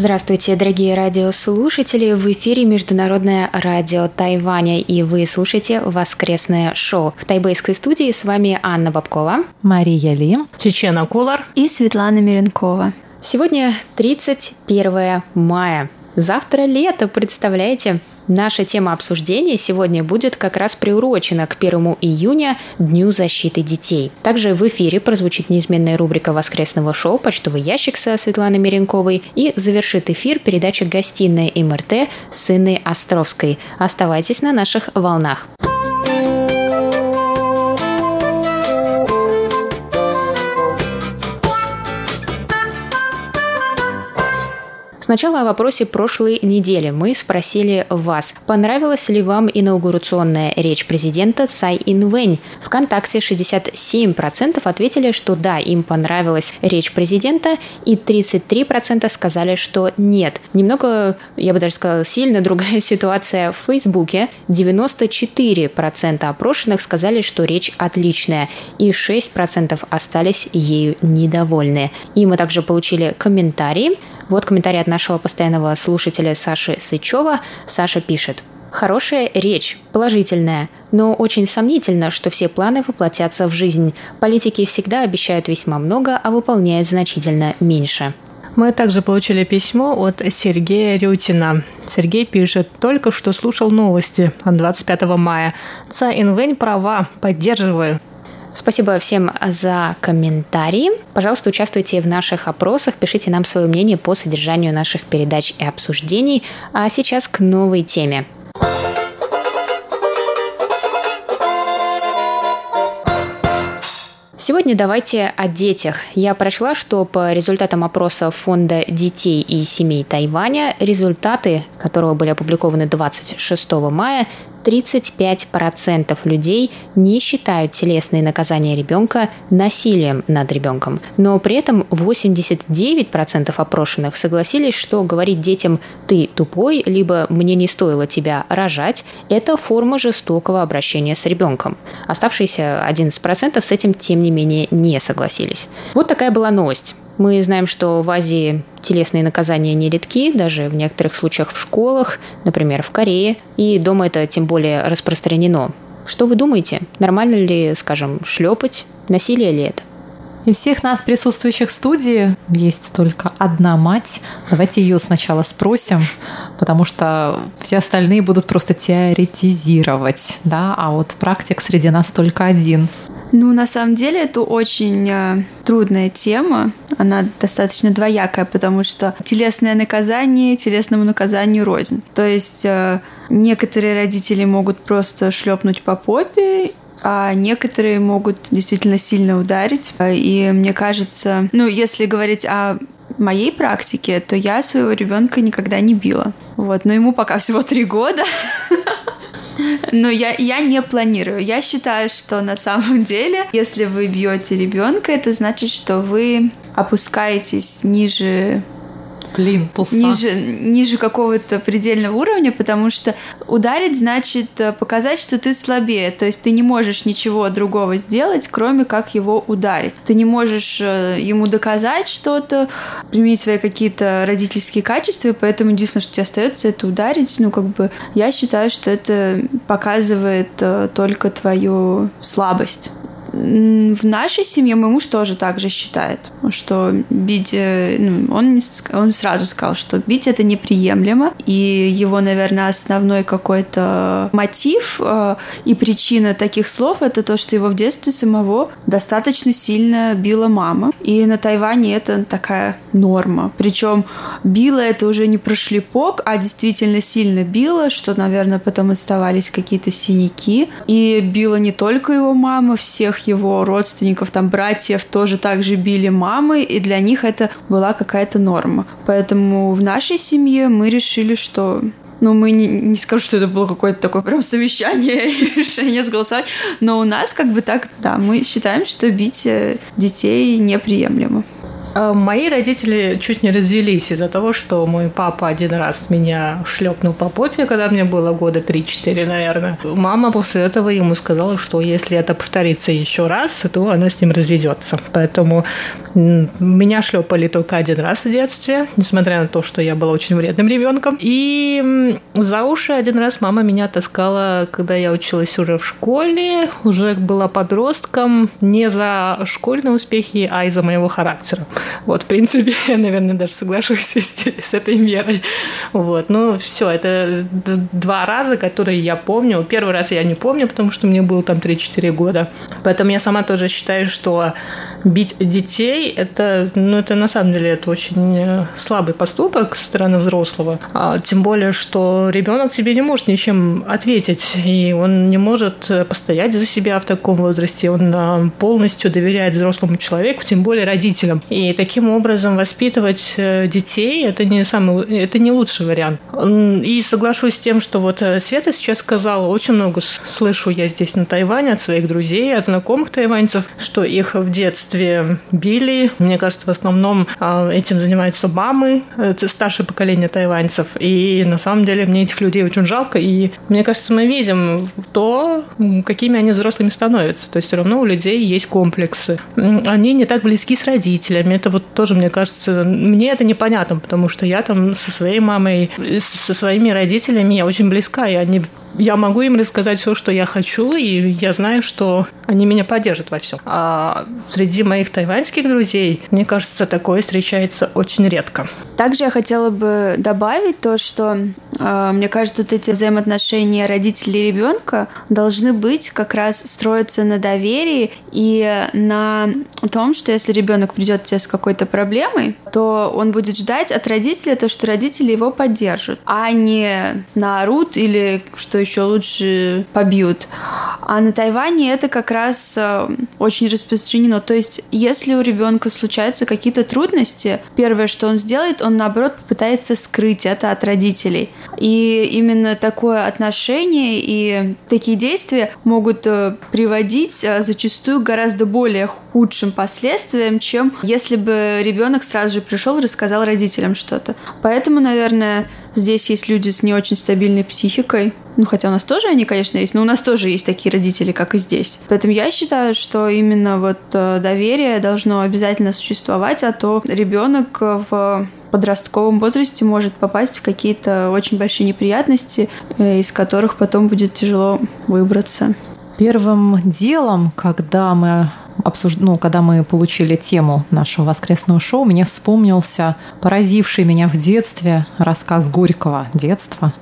Здравствуйте, дорогие радиослушатели! В эфире Международное радио Тайваня, и вы слушаете «Воскресное шоу». В тайбэйской студии с вами Анна Бабкова, Мария Ли, Чечена Кулар и Светлана Миренкова. Сегодня 31 мая. Завтра лето, представляете? Наша тема обсуждения сегодня будет как раз приурочена к 1 июня, Дню защиты детей. Также в эфире прозвучит неизменная рубрика воскресного шоу «Почтовый ящик» со Светланой Меренковой и завершит эфир передача «Гостиная МРТ» с Инной Островской. Оставайтесь на наших волнах. Сначала о вопросе прошлой недели. Мы спросили вас, понравилась ли вам инаугурационная речь президента Цай Инвэнь. Вконтакте 67% ответили, что да, им понравилась речь президента, и 33% сказали, что нет. Немного, я бы даже сказала, сильно другая ситуация в Фейсбуке. 94% опрошенных сказали, что речь отличная, и 6% остались ею недовольны. И мы также получили комментарии. Вот комментарий от нашего постоянного слушателя Саши Сычева. Саша пишет. Хорошая речь, положительная, но очень сомнительно, что все планы воплотятся в жизнь. Политики всегда обещают весьма много, а выполняют значительно меньше. Мы также получили письмо от Сергея Рютина. Сергей пишет, только что слушал новости от 25 мая. Ца Инвэнь права, поддерживаю. Спасибо всем за комментарии. Пожалуйста, участвуйте в наших опросах, пишите нам свое мнение по содержанию наших передач и обсуждений. А сейчас к новой теме. Сегодня давайте о детях. Я прочла, что по результатам опроса Фонда детей и семей Тайваня, результаты которого были опубликованы 26 мая, 35% людей не считают телесные наказания ребенка насилием над ребенком. Но при этом 89% опрошенных согласились, что говорить детям «ты тупой» либо «мне не стоило тебя рожать» – это форма жестокого обращения с ребенком. Оставшиеся 11% с этим, тем не менее, не согласились. Вот такая была новость. Мы знаем, что в Азии телесные наказания не редки, даже в некоторых случаях в школах, например, в Корее, и дома это тем более распространено. Что вы думаете? Нормально ли, скажем, шлепать? Насилие ли это? Из всех нас, присутствующих в студии, есть только одна мать. Давайте ее сначала спросим, потому что все остальные будут просто теоретизировать, да, а вот практик среди нас только один. Ну, на самом деле, это очень э, трудная тема. Она достаточно двоякая, потому что телесное наказание телесному наказанию рознь. То есть э, некоторые родители могут просто шлепнуть по попе, а некоторые могут действительно сильно ударить. И мне кажется, ну, если говорить о моей практике, то я своего ребенка никогда не била. Вот, но ему пока всего три года. Но я, я не планирую. Я считаю, что на самом деле, если вы бьете ребенка, это значит, что вы опускаетесь ниже плинтуса. Ниже, ниже какого-то предельного уровня, потому что ударить значит э, показать, что ты слабее. То есть ты не можешь ничего другого сделать, кроме как его ударить. Ты не можешь э, ему доказать что-то, применить свои какие-то родительские качества, и поэтому единственное, что тебе остается, это ударить. Ну, как бы я считаю, что это показывает э, только твою слабость. В нашей семье мой муж тоже так же считает, что бить... Э, ну, он, он сразу сказал, что бить это неприемлемо, и его, наверное, основной какой-то мотив э, и причина таких слов это то, что его в детстве самого достаточно сильно била мама. И на Тайване это такая норма. Причем била это уже не про шлепок, а действительно сильно била, что, наверное, потом оставались какие-то синяки. И била не только его мама, всех его родственников, там, братьев тоже также били мамы, и для них это была какая-то норма. Поэтому в нашей семье мы решили, что Ну, мы не, не скажу, что это было какое-то такое прям совещание и решение сголосовать, но у нас как бы так, да, мы считаем, что бить э, детей неприемлемо. А, мои родители чуть не развелись из-за того, что мой папа один раз меня шлепнул по попе, когда мне было года 3-4, наверное. Мама после этого ему сказала, что если это повторится еще раз, то она с ним разведется. Поэтому меня шлепали только один раз в детстве, несмотря на то, что я была очень вредным ребенком. И за уши один раз мама меня таскала, когда я училась уже в школе, уже была подростком, не за школьные успехи, а из-за моего характера. Вот, в принципе, я, наверное, даже соглашусь с, с этой мерой. Вот, ну, все, это два раза, которые я помню. Первый раз я не помню, потому что мне было там 3-4 года. Поэтому я сама тоже считаю, что бить детей, это, ну, это на самом деле это очень э, слабый поступок со стороны взрослого. А, тем более, что ребенок тебе не может ничем ответить, и он не может э, постоять за себя в таком возрасте. Он а, полностью доверяет взрослому человеку, тем более родителям. И таким образом воспитывать э, детей это не самый, это не лучший вариант. И соглашусь с тем, что вот Света сейчас сказала, очень много слышу я здесь на Тайване от своих друзей, от знакомых тайваньцев, что их в детстве били. Мне кажется, в основном а, этим занимаются мамы, это старшее поколение тайваньцев. И на самом деле мне этих людей очень жалко. И мне кажется, мы видим то, какими они взрослыми становятся. То есть все равно у людей есть комплексы. Они не так близки с родителями. Это вот тоже, мне кажется, мне это непонятно, потому что я там со своей мамой, со своими родителями я очень близка, и они я могу им рассказать все, что я хочу, и я знаю, что они меня поддержат во всем. А среди моих тайваньских друзей, мне кажется, такое встречается очень редко. Также я хотела бы добавить то, что э, мне кажется, вот эти взаимоотношения родителей и ребенка должны быть как раз строиться на доверии и на том, что если ребенок придет к тебе с какой-то проблемой, то он будет ждать от родителя то, что родители его поддержат, а не наорут или, что еще лучше, побьют. А на Тайване это как раз э, очень распространено. То есть, если у ребенка случаются какие-то трудности, первое, что он сделает, он наоборот попытается скрыть это от родителей. И именно такое отношение и такие действия могут э, приводить э, зачастую гораздо более худшим последствиям, чем если бы ребенок сразу же пришел и рассказал родителям что-то. Поэтому, наверное, здесь есть люди с не очень стабильной психикой. Ну, хотя у нас тоже они, конечно, есть, но у нас тоже есть такие родители, как и здесь. Поэтому я считаю, что именно вот э, доверие должно обязательно существовать, а то ребенок в подростковом возрасте может попасть в какие-то очень большие неприятности, э, из которых потом будет тяжело выбраться. Первым делом, когда мы обсуж... ну, когда мы получили тему нашего воскресного шоу, мне вспомнился поразивший меня в детстве рассказ Горького «Детство»,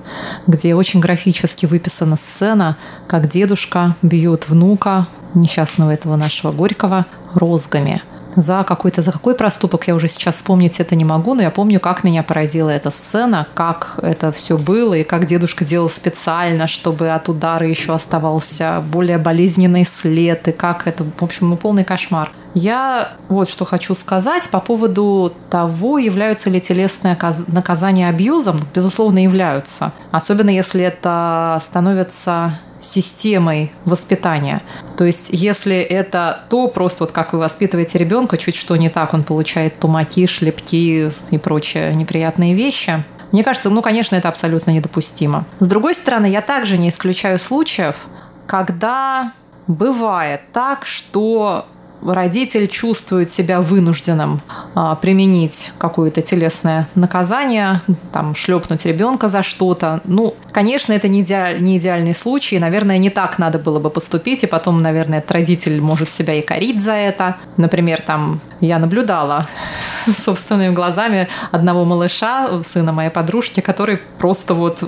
где очень графически выписана сцена, как дедушка бьет внука несчастного этого нашего Горького розгами – за какой-то, за какой проступок я уже сейчас вспомнить это не могу, но я помню, как меня поразила эта сцена, как это все было, и как дедушка делал специально, чтобы от удара еще оставался более болезненный след, и как это, в общем, ну, полный кошмар. Я вот что хочу сказать по поводу того, являются ли телесные наказания абьюзом. Безусловно, являются. Особенно если это становится системой воспитания. То есть, если это то, просто вот как вы воспитываете ребенка, чуть что не так, он получает тумаки, шлепки и прочие неприятные вещи. Мне кажется, ну, конечно, это абсолютно недопустимо. С другой стороны, я также не исключаю случаев, когда бывает так, что родитель чувствует себя вынужденным а, применить какое-то телесное наказание, там, шлепнуть ребенка за что-то. Ну, конечно, это не, идеаль, не идеальный случай, наверное, не так надо было бы поступить, и потом, наверное, этот родитель может себя и корить за это. Например, там, я наблюдала собственными глазами одного малыша, сына моей подружки, который просто вот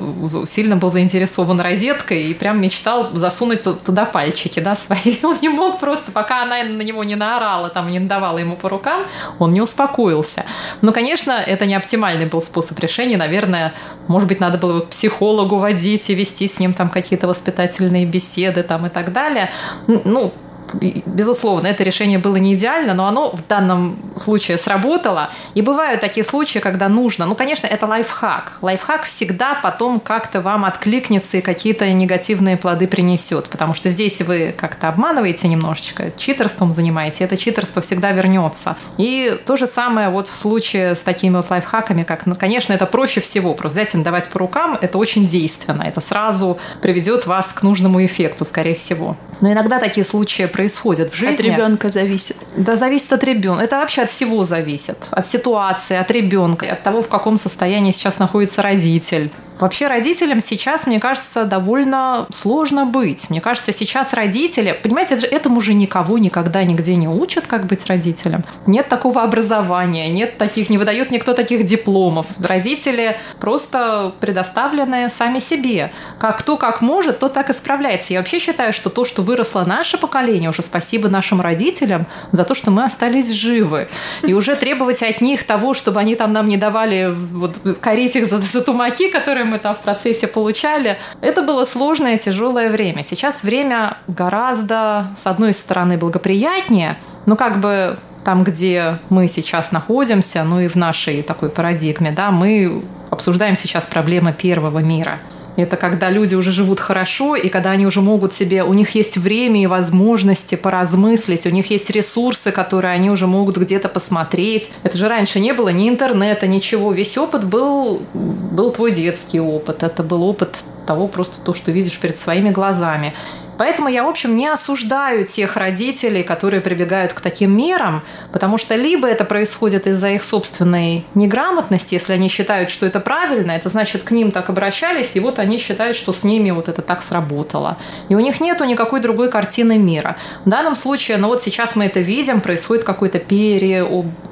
сильно был заинтересован розеткой и прям мечтал засунуть туда пальчики, да, свои. Он не мог просто, пока она на него не наорала, там, не надавала ему по рукам, он не успокоился. Но, конечно, это не оптимальный был способ решения. Наверное, может быть, надо было бы к психологу водить и вести с ним там какие-то воспитательные беседы там и так далее. Ну, безусловно, это решение было не идеально, но оно в данном случае сработало. И бывают такие случаи, когда нужно. Ну, конечно, это лайфхак. Лайфхак всегда потом как-то вам откликнется и какие-то негативные плоды принесет. Потому что здесь вы как-то обманываете немножечко, читерством занимаете, это читерство всегда вернется. И то же самое вот в случае с такими вот лайфхаками, как, ну, конечно, это проще всего. Просто взять им давать по рукам, это очень действенно. Это сразу приведет вас к нужному эффекту, скорее всего. Но иногда такие случаи происходят в жизни. От ребенка зависит. Да, зависит от ребенка. Это вообще от всего зависит. От ситуации, от ребенка, от того, в каком состоянии сейчас находится родитель. Вообще родителям сейчас, мне кажется, довольно сложно быть. Мне кажется, сейчас родители, понимаете, этому же никого никогда нигде не учат, как быть родителем. Нет такого образования, нет таких, не выдает никто таких дипломов. Родители просто предоставленные сами себе. Как кто как может, то так и справляется. Я вообще считаю, что то, что выросло наше поколение, уже спасибо нашим родителям за то, что мы остались живы. И уже требовать от них того, чтобы они там нам не давали вот, корить их за, за тумаки, которые мы там в процессе получали. Это было сложное, тяжелое время. Сейчас время гораздо, с одной стороны, благоприятнее, но как бы там, где мы сейчас находимся, ну и в нашей такой парадигме, да, мы обсуждаем сейчас проблемы первого мира – это когда люди уже живут хорошо, и когда они уже могут себе, у них есть время и возможности поразмыслить, у них есть ресурсы, которые они уже могут где-то посмотреть. Это же раньше не было ни интернета, ничего. Весь опыт был, был твой детский опыт. Это был опыт того просто то, что видишь перед своими глазами. Поэтому я, в общем, не осуждаю тех родителей, которые прибегают к таким мерам, потому что либо это происходит из-за их собственной неграмотности, если они считают, что это правильно, это значит, к ним так обращались, и вот они считают, что с ними вот это так сработало. И у них нету никакой другой картины мира. В данном случае, ну вот сейчас мы это видим, происходит какой-то пере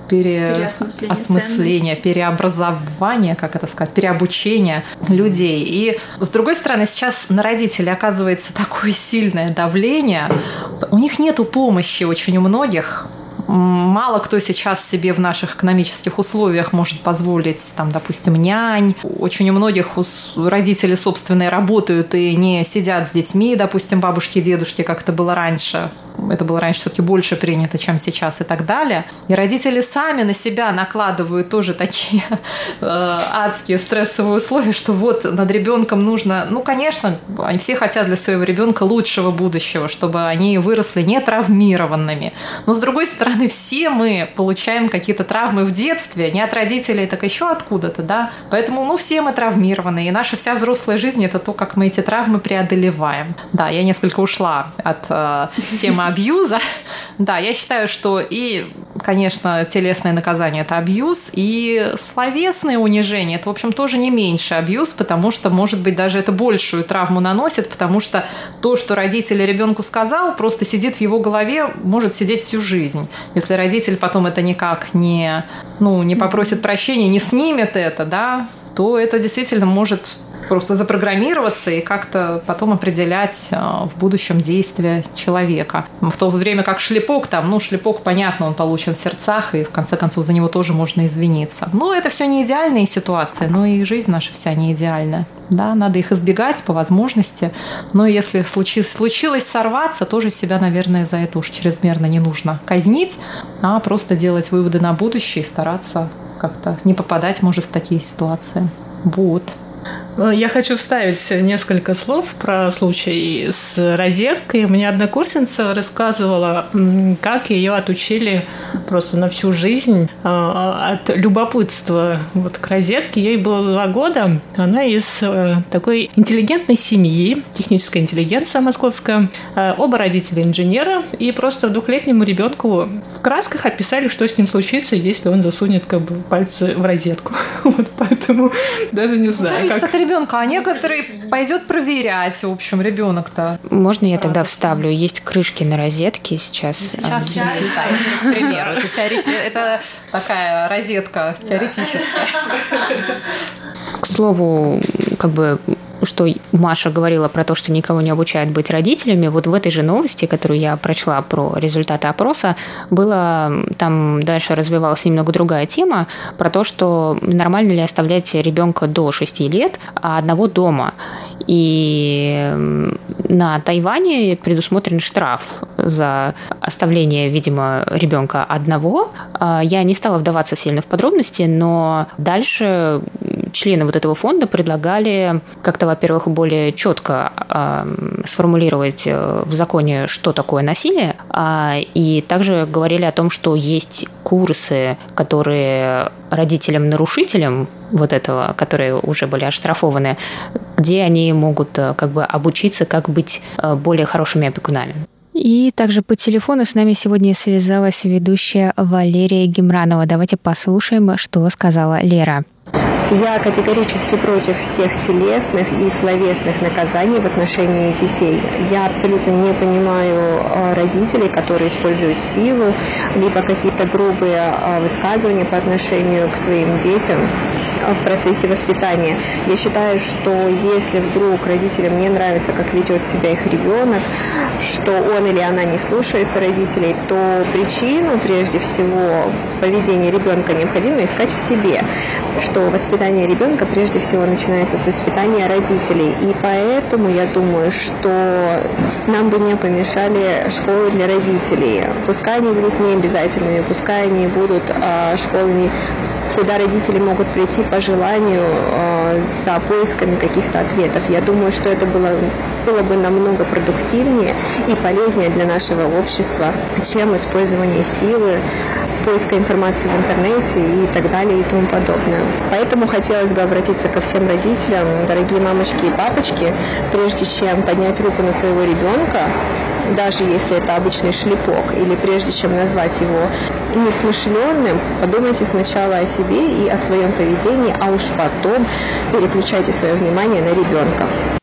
пере... переосмысление, осмысление, переобразование, как это сказать, переобучение людей. И с другой стороны, сейчас на родителей оказывается такое сильное давление. У них нету помощи очень у многих мало кто сейчас себе в наших экономических условиях может позволить, там, допустим, нянь. Очень у многих родители собственные работают и не сидят с детьми, допустим, бабушки и дедушки, как это было раньше это было раньше все-таки больше принято, чем сейчас и так далее. И родители сами на себя накладывают тоже такие э, адские стрессовые условия, что вот над ребенком нужно, ну, конечно, они все хотят для своего ребенка лучшего будущего, чтобы они выросли не травмированными. Но с другой стороны, все мы получаем какие-то травмы в детстве, не от родителей, так еще откуда-то, да. Поэтому, ну, все мы травмированы, и наша вся взрослая жизнь это то, как мы эти травмы преодолеваем. Да, я несколько ушла от э, темы абьюза. Да, я считаю, что и, конечно, телесное наказание – это абьюз, и словесное унижение – это, в общем, тоже не меньше абьюз, потому что, может быть, даже это большую травму наносит, потому что то, что родитель ребенку сказал, просто сидит в его голове, может сидеть всю жизнь. Если родитель потом это никак не, ну, не попросит прощения, не снимет это, да, то это действительно может просто запрограммироваться и как-то потом определять э, в будущем действия человека. В то время как шлепок там, ну, шлепок, понятно, он получен в сердцах, и в конце концов за него тоже можно извиниться. Но это все не идеальные ситуации, но и жизнь наша вся не идеальная. Да, надо их избегать по возможности. Но если случилось, случилось сорваться, тоже себя, наверное, за это уж чрезмерно не нужно казнить, а просто делать выводы на будущее и стараться как-то не попадать, может, в такие ситуации. Вот. Э, я хочу вставить несколько слов про случай с розеткой. Мне однокурсница рассказывала, как ее отучили просто на всю жизнь э, от любопытства вот к розетке. Ей было два года. Она из э, такой интеллигентной семьи, техническая интеллигенция московская. Оба родителя инженера. И просто двухлетнему ребенку в красках описали, что с ним случится, если он засунет как бы, пальцы в розетку. Вот поэтому даже не знаю, как ребенка, а некоторые пойдет проверять, в общем, ребенок-то. Можно я тогда вставлю? Есть крышки на розетке сейчас. Сейчас, сейчас к примеру. Это, теорет... это такая розетка теоретическая. К слову, как бы что Маша говорила про то, что никого не обучают быть родителями, вот в этой же новости, которую я прочла про результаты опроса, было там дальше развивалась немного другая тема про то, что нормально ли оставлять ребенка до 6 лет одного дома. И на Тайване предусмотрен штраф за оставление, видимо, ребенка одного. А, я не стала вдаваться сильно в подробности, но дальше члены вот этого фонда предлагали как-то, во-первых, более четко э, сформулировать э, в законе, что такое насилие, и также говорили о том, что есть курсы, которые родителям-нарушителям вот этого, которые уже были оштрафованы, где они могут э, как бы обучиться, как быть э, более хорошими опекунами. И также по телефону с нами сегодня связалась ведущая Валерия Гемранова. Давайте послушаем, что сказала Лера. Я категорически против всех телесных и словесных наказаний в отношении детей. Я абсолютно не понимаю а, родителей, которые используют силу, либо какие-то грубые а, высказывания по отношению к своим детям в процессе воспитания. Я считаю, что если вдруг родителям не нравится, как ведет себя их ребенок, что он или она не слушается родителей, то причину, прежде всего, поведения ребенка необходимо искать в себе, что воспитание ребенка прежде всего начинается с воспитания родителей. И поэтому я думаю, что нам бы не помешали школы для родителей. Пускай они будут не обязательными, пускай они будут а, школами куда родители могут прийти по желанию э, за поисками каких-то ответов. Я думаю, что это было, было бы намного продуктивнее и полезнее для нашего общества, чем использование силы, поиска информации в интернете и так далее и тому подобное. Поэтому хотелось бы обратиться ко всем родителям, дорогие мамочки и папочки, прежде чем поднять руку на своего ребенка, даже если это обычный шлепок, или прежде чем назвать его несмышленным, подумайте сначала о себе и о своем поведении, а уж потом переключайте свое внимание на ребенка.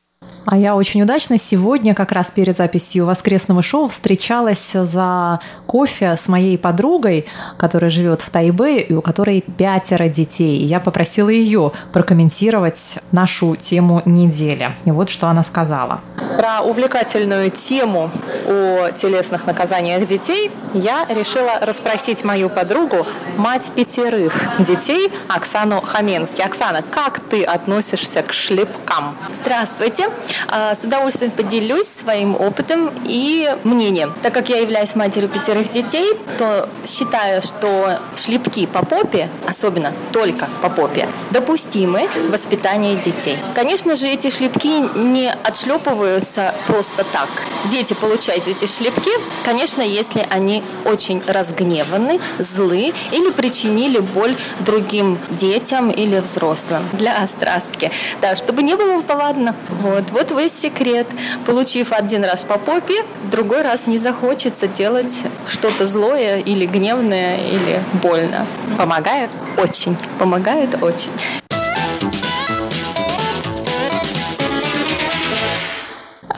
А я очень удачно сегодня, как раз перед записью воскресного шоу, встречалась за кофе с моей подругой, которая живет в Тайбе и у которой пятеро детей. И я попросила ее прокомментировать нашу тему недели. И вот что она сказала. Про увлекательную тему о телесных наказаниях детей я решила расспросить мою подругу, мать пятерых детей, Оксану Хаменски. Оксана, как ты относишься к шлепкам? Здравствуйте. А, с удовольствием поделюсь своим опытом и мнением. Так как я являюсь матерью пятерых детей, то считаю, что шлепки по попе, особенно только по попе, допустимы в воспитании детей. Конечно же, эти шлепки не отшлепываются просто так. Дети получают эти шлепки, конечно, если они очень разгневаны, злы или причинили боль другим детям или взрослым для острастки. Да, чтобы не было повадно. Вот, вот вот весь секрет. Получив один раз по попе, другой раз не захочется делать что-то злое или гневное, или больно. Помогает? Очень. Помогает очень.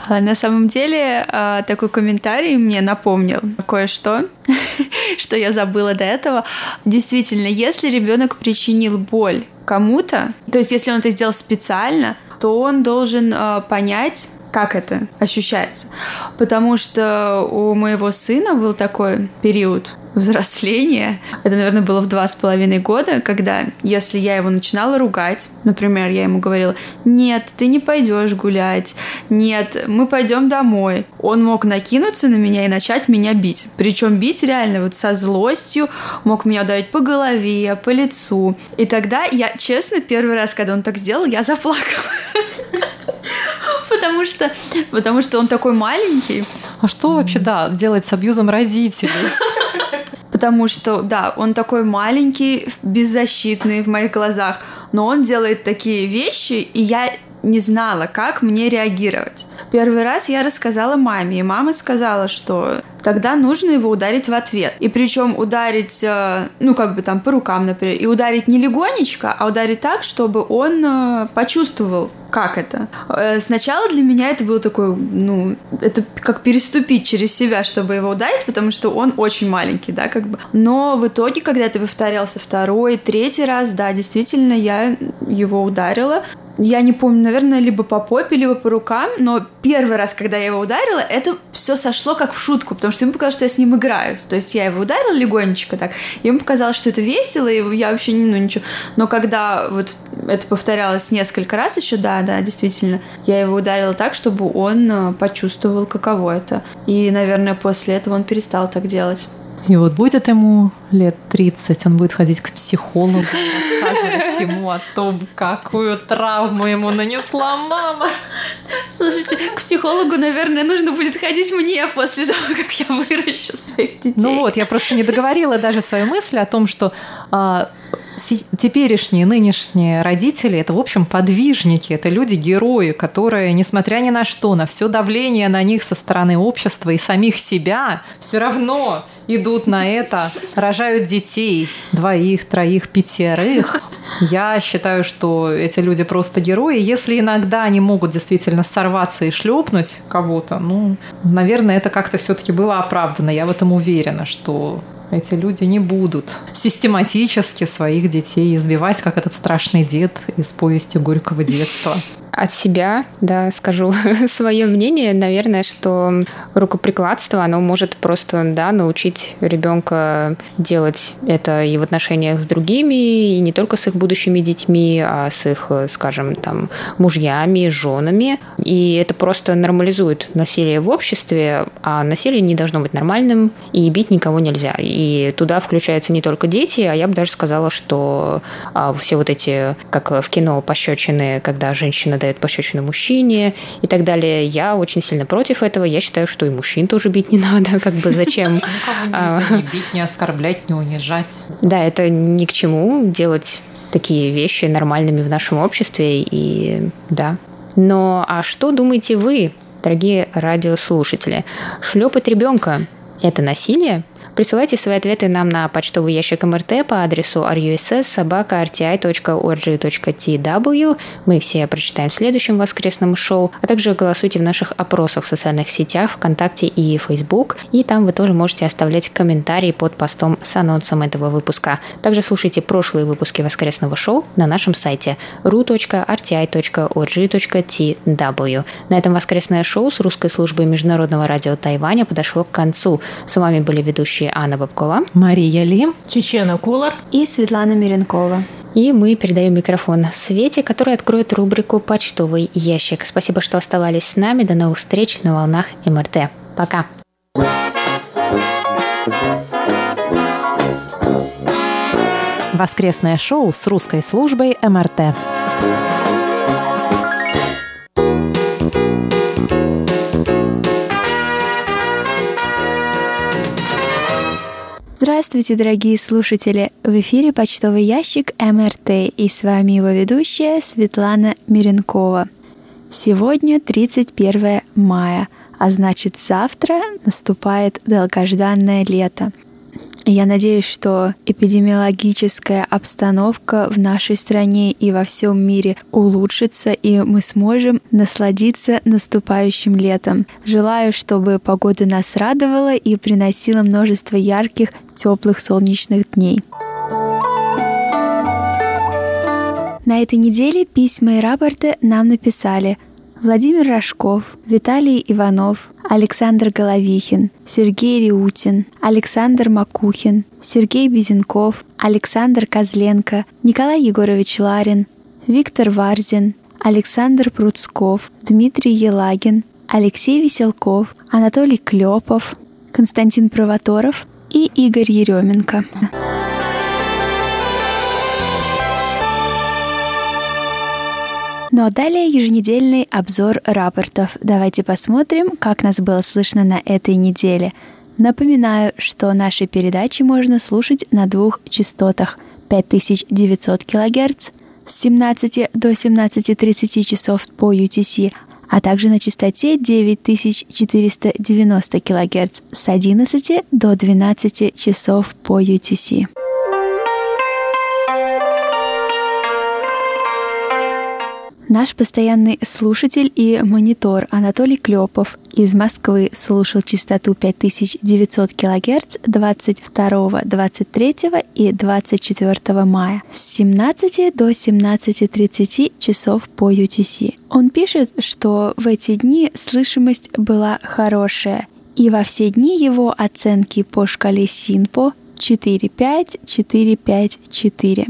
А на самом деле а, такой комментарий мне напомнил кое-что, что я забыла до этого. Действительно, если ребенок причинил боль кому-то, то есть если он это сделал специально, то он должен э, понять, как это ощущается. Потому что у моего сына был такой период взросления. Это, наверное, было в два с половиной года, когда, если я его начинала ругать, например, я ему говорила, нет, ты не пойдешь гулять, нет, мы пойдем домой. Он мог накинуться на меня и начать меня бить. Причем бить реально вот со злостью, мог меня ударить по голове, по лицу. И тогда я, честно, первый раз, когда он так сделал, я заплакала. Потому что, потому что он такой маленький. А что вообще, да, делать с абьюзом родителей? Потому что, да, он такой маленький, беззащитный в моих глазах, но он делает такие вещи, и я не знала, как мне реагировать. Первый раз я рассказала маме, и мама сказала, что тогда нужно его ударить в ответ. И причем ударить, э, ну, как бы там по рукам, например, и ударить не легонечко, а ударить так, чтобы он э, почувствовал, как это. Э, сначала для меня это было такое, ну, это как переступить через себя, чтобы его ударить, потому что он очень маленький, да, как бы. Но в итоге, когда это повторялся второй, третий раз, да, действительно, я его ударила. Я не помню, наверное, либо по попе, либо по рукам, но первый раз, когда я его ударила, это все сошло как в шутку, потому что ему показалось, что я с ним играюсь. То есть я его ударила легонечко так, и ему показалось, что это весело, и я вообще, ну, ничего. Но когда вот это повторялось несколько раз еще, да, да, действительно, я его ударила так, чтобы он э, почувствовал, каково это. И, наверное, после этого он перестал так делать. И вот будет ему лет 30, он будет ходить к психологу, рассказывать ему о том, какую травму ему нанесла мама. Слушайте, к психологу, наверное, нужно будет ходить мне после того, как я выращу своих детей. Ну вот, я просто не договорила даже свои мысли о том, что а, теперешние, нынешние родители – это, в общем, подвижники, это люди-герои, которые, несмотря ни на что, на все давление на них со стороны общества и самих себя, все равно идут на это, рожают детей, двоих, троих, пятерых. Я считаю, что эти люди просто герои. Если иногда они могут действительно сорваться и шлепнуть кого-то, ну, наверное, это как-то все-таки было оправдано. Я в этом уверена, что эти люди не будут систематически своих детей избивать, как этот страшный дед из повести Горького детства от себя, да, скажу свое мнение, наверное, что рукоприкладство, оно может просто, да, научить ребенка делать это и в отношениях с другими, и не только с их будущими детьми, а с их, скажем, там, мужьями, женами. И это просто нормализует насилие в обществе, а насилие не должно быть нормальным, и бить никого нельзя. И туда включаются не только дети, а я бы даже сказала, что а, все вот эти, как в кино, пощечины, когда женщина дает пощечину мужчине и так далее. Я очень сильно против этого. Я считаю, что и мужчин тоже бить не надо. Как бы зачем? А, не бить, не оскорблять, не унижать. Да, это ни к чему делать такие вещи нормальными в нашем обществе. И да. Но а что думаете вы, дорогие радиослушатели? Шлепать ребенка – это насилие? Присылайте свои ответы нам на почтовый ящик МРТ по адресу russ.sobaka.rti.org.tw. Мы все прочитаем в следующем воскресном шоу, а также голосуйте в наших опросах в социальных сетях ВКонтакте и Facebook, и там вы тоже можете оставлять комментарии под постом с анонсом этого выпуска. Также слушайте прошлые выпуски воскресного шоу на нашем сайте ru.rti.org.tw. На этом воскресное шоу с русской службой Международного радио Тайваня подошло к концу. С вами были ведущие ведущие Анна Бабкова, Мария Ли, Чечена Кулар и Светлана Миренкова. И мы передаем микрофон Свете, которая откроет рубрику «Почтовый ящик». Спасибо, что оставались с нами. До новых встреч на волнах МРТ. Пока. Воскресное шоу с русской службой МРТ. Здравствуйте, дорогие слушатели! В эфире почтовый ящик МРТ и с вами его ведущая Светлана Миренкова. Сегодня 31 мая, а значит завтра наступает долгожданное лето – я надеюсь, что эпидемиологическая обстановка в нашей стране и во всем мире улучшится, и мы сможем насладиться наступающим летом. Желаю, чтобы погода нас радовала и приносила множество ярких, теплых солнечных дней. На этой неделе письма и рапорты нам написали Владимир Рожков, Виталий Иванов, Александр Головихин, Сергей Риутин, Александр Макухин, Сергей Безенков, Александр Козленко, Николай Егорович Ларин, Виктор Варзин, Александр Пруцков, Дмитрий Елагин, Алексей Веселков, Анатолий Клепов, Константин Провоторов и Игорь Еременко. Ну а далее еженедельный обзор рапортов. Давайте посмотрим, как нас было слышно на этой неделе. Напоминаю, что наши передачи можно слушать на двух частотах 5900 кГц с 17 до 17.30 часов по UTC, а также на частоте 9490 кГц с 11 до 12 часов по UTC. Наш постоянный слушатель и монитор Анатолий Клепов из Москвы слушал частоту 5900 кГц 22, 23 и 24 мая с 17 до 17.30 часов по UTC. Он пишет, что в эти дни слышимость была хорошая, и во все дни его оценки по шкале СИНПО 4-5, 4-5, 4.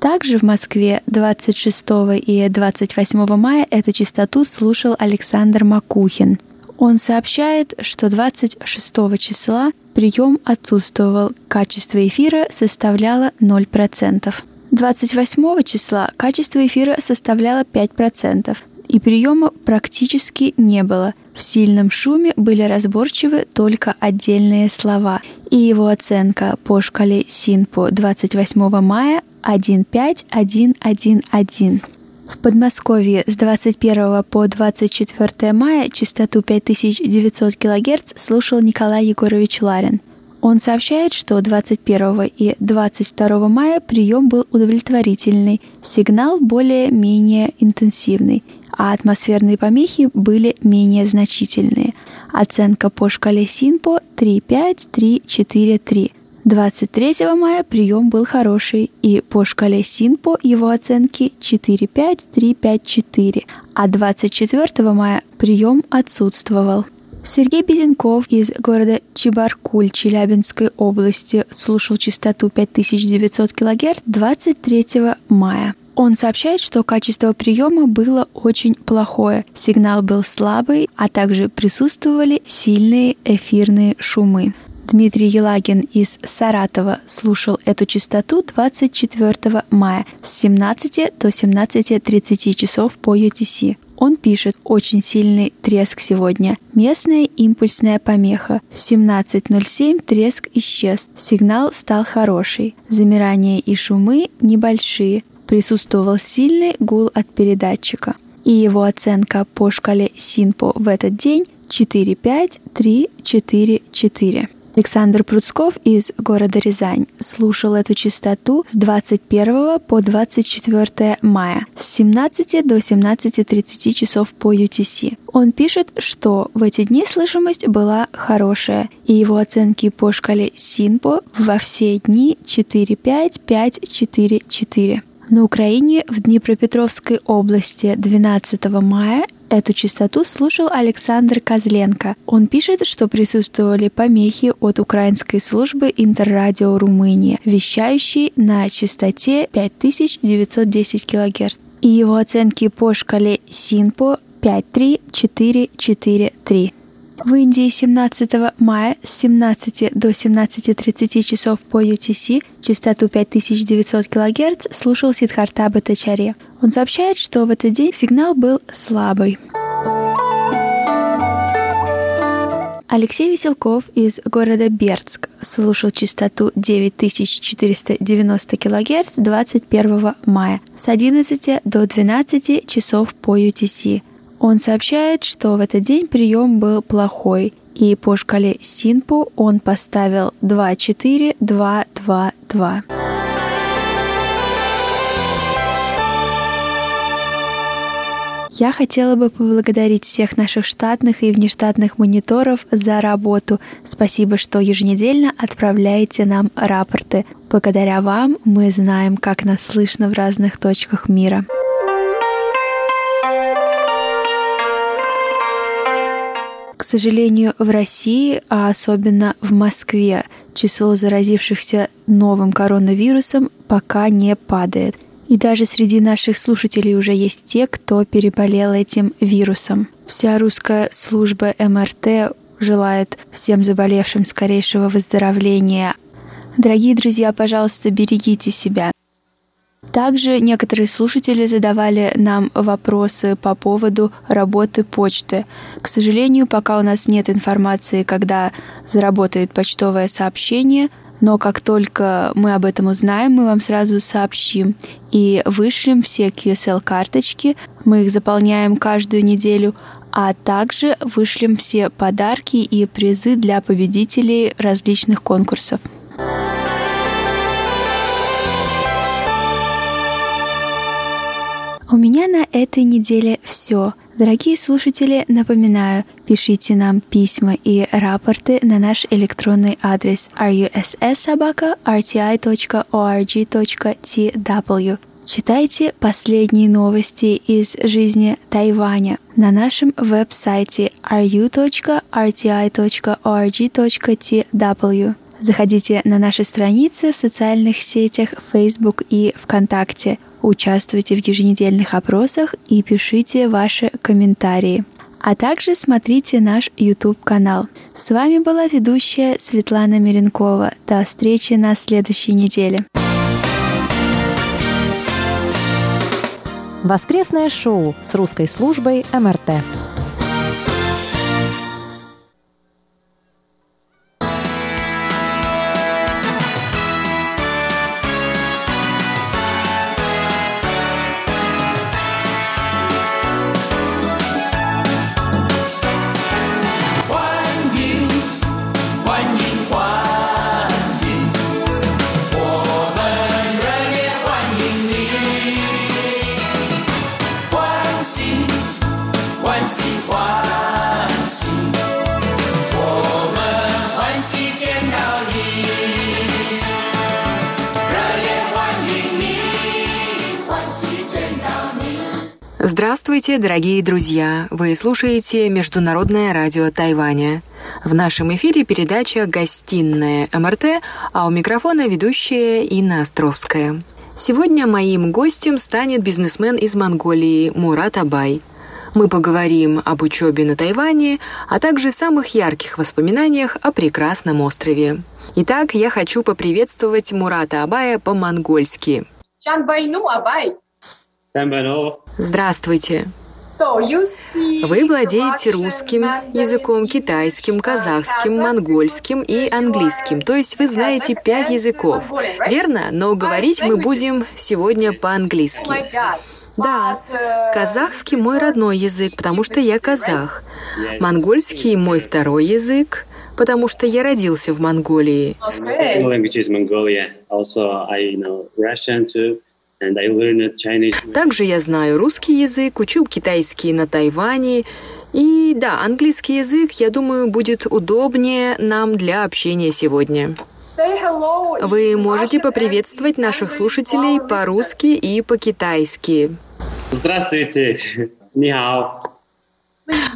Также в Москве 26 и 28 мая эту частоту слушал Александр Макухин. Он сообщает, что 26 числа прием отсутствовал, качество эфира составляло 0%. 28 числа качество эфира составляло 5%, и приема практически не было. В сильном шуме были разборчивы только отдельные слова, и его оценка по шкале СИНПО 28 мая 15111. В Подмосковье с 21 по 24 мая частоту 5900 кГц слушал Николай Егорович Ларин. Он сообщает, что 21 и 22 мая прием был удовлетворительный, сигнал более-менее интенсивный, а атмосферные помехи были менее значительные. Оценка по шкале СИНПО 3-5-3-4-3. 23 мая прием был хороший, и по шкале СИНПО его оценки 4-5-3-5-4, а 24 мая прием отсутствовал. Сергей Безенков из города Чебаркуль Челябинской области слушал частоту 5900 кГц 23 мая. Он сообщает, что качество приема было очень плохое, сигнал был слабый, а также присутствовали сильные эфирные шумы. Дмитрий Елагин из Саратова слушал эту частоту 24 мая с 17 до 17.30 часов по UTC. Он пишет «Очень сильный треск сегодня. Местная импульсная помеха. В 17.07 треск исчез. Сигнал стал хороший. Замирания и шумы небольшие. Присутствовал сильный гул от передатчика. И его оценка по шкале СИНПО в этот день 4-5, 3, 4, Александр Пруцков из города Рязань слушал эту частоту с 21 по 24 мая с 17 до 17.30 часов по UTC. Он пишет, что в эти дни слышимость была хорошая, и его оценки по шкале СИНПО во все дни 4-5, 5-4-4. На Украине в Днепропетровской области 12 мая Эту частоту слушал Александр Козленко. Он пишет, что присутствовали помехи от украинской службы Интеррадио Румыния, вещающей на частоте 5910 кГц. И его оценки по шкале СИНПО 53443. В Индии 17 мая с 17 до 17.30 часов по UTC частоту 5900 кГц слушал Сидхарта Батачари. Он сообщает, что в этот день сигнал был слабый. Алексей Веселков из города Бердск слушал частоту 9490 кГц 21 мая с 11 до 12 часов по UTC. Он сообщает, что в этот день прием был плохой, и по шкале Синпу он поставил 2-4-2-2-2. Я хотела бы поблагодарить всех наших штатных и внештатных мониторов за работу. Спасибо, что еженедельно отправляете нам рапорты. Благодаря вам мы знаем, как нас слышно в разных точках мира. Сожалению, в России, а особенно в Москве, число заразившихся новым коронавирусом пока не падает. И даже среди наших слушателей уже есть те, кто переболел этим вирусом. Вся русская служба МРТ желает всем заболевшим скорейшего выздоровления. Дорогие друзья, пожалуйста, берегите себя. Также некоторые слушатели задавали нам вопросы по поводу работы почты. К сожалению, пока у нас нет информации, когда заработает почтовое сообщение, но как только мы об этом узнаем, мы вам сразу сообщим и вышлем все QSL-карточки. Мы их заполняем каждую неделю, а также вышлем все подарки и призы для победителей различных конкурсов. У меня на этой неделе все. Дорогие слушатели, напоминаю, пишите нам письма и рапорты на наш электронный адрес russsobaka.rti.org.tw. Читайте последние новости из жизни Тайваня на нашем веб-сайте ru.rti.org.tw. Заходите на наши страницы в социальных сетях Facebook и ВКонтакте. Участвуйте в еженедельных опросах и пишите ваши комментарии. А также смотрите наш YouTube-канал. С вами была ведущая Светлана Миренкова. До встречи на следующей неделе. Воскресное шоу с русской службой МРТ. Здравствуйте, дорогие друзья! Вы слушаете Международное радио Тайваня. В нашем эфире передача «Гостиная МРТ», а у микрофона ведущая Инна Островская. Сегодня моим гостем станет бизнесмен из Монголии Мурат Абай. Мы поговорим об учебе на Тайване, а также самых ярких воспоминаниях о прекрасном острове. Итак, я хочу поприветствовать Мурата Абая по-монгольски. Абай! Здравствуйте. Вы владеете русским языком, китайским, казахским, монгольским и английским. То есть вы знаете пять языков. Верно? Но говорить мы будем сегодня по-английски. Да, казахский мой родной язык, потому что я казах. Монгольский мой второй язык, потому что я родился в Монголии. Также я знаю русский язык, учил китайский на Тайване. И да, английский язык, я думаю, будет удобнее нам для общения сегодня. Вы можете поприветствовать наших слушателей по-русски и по-китайски. Здравствуйте. Нихао.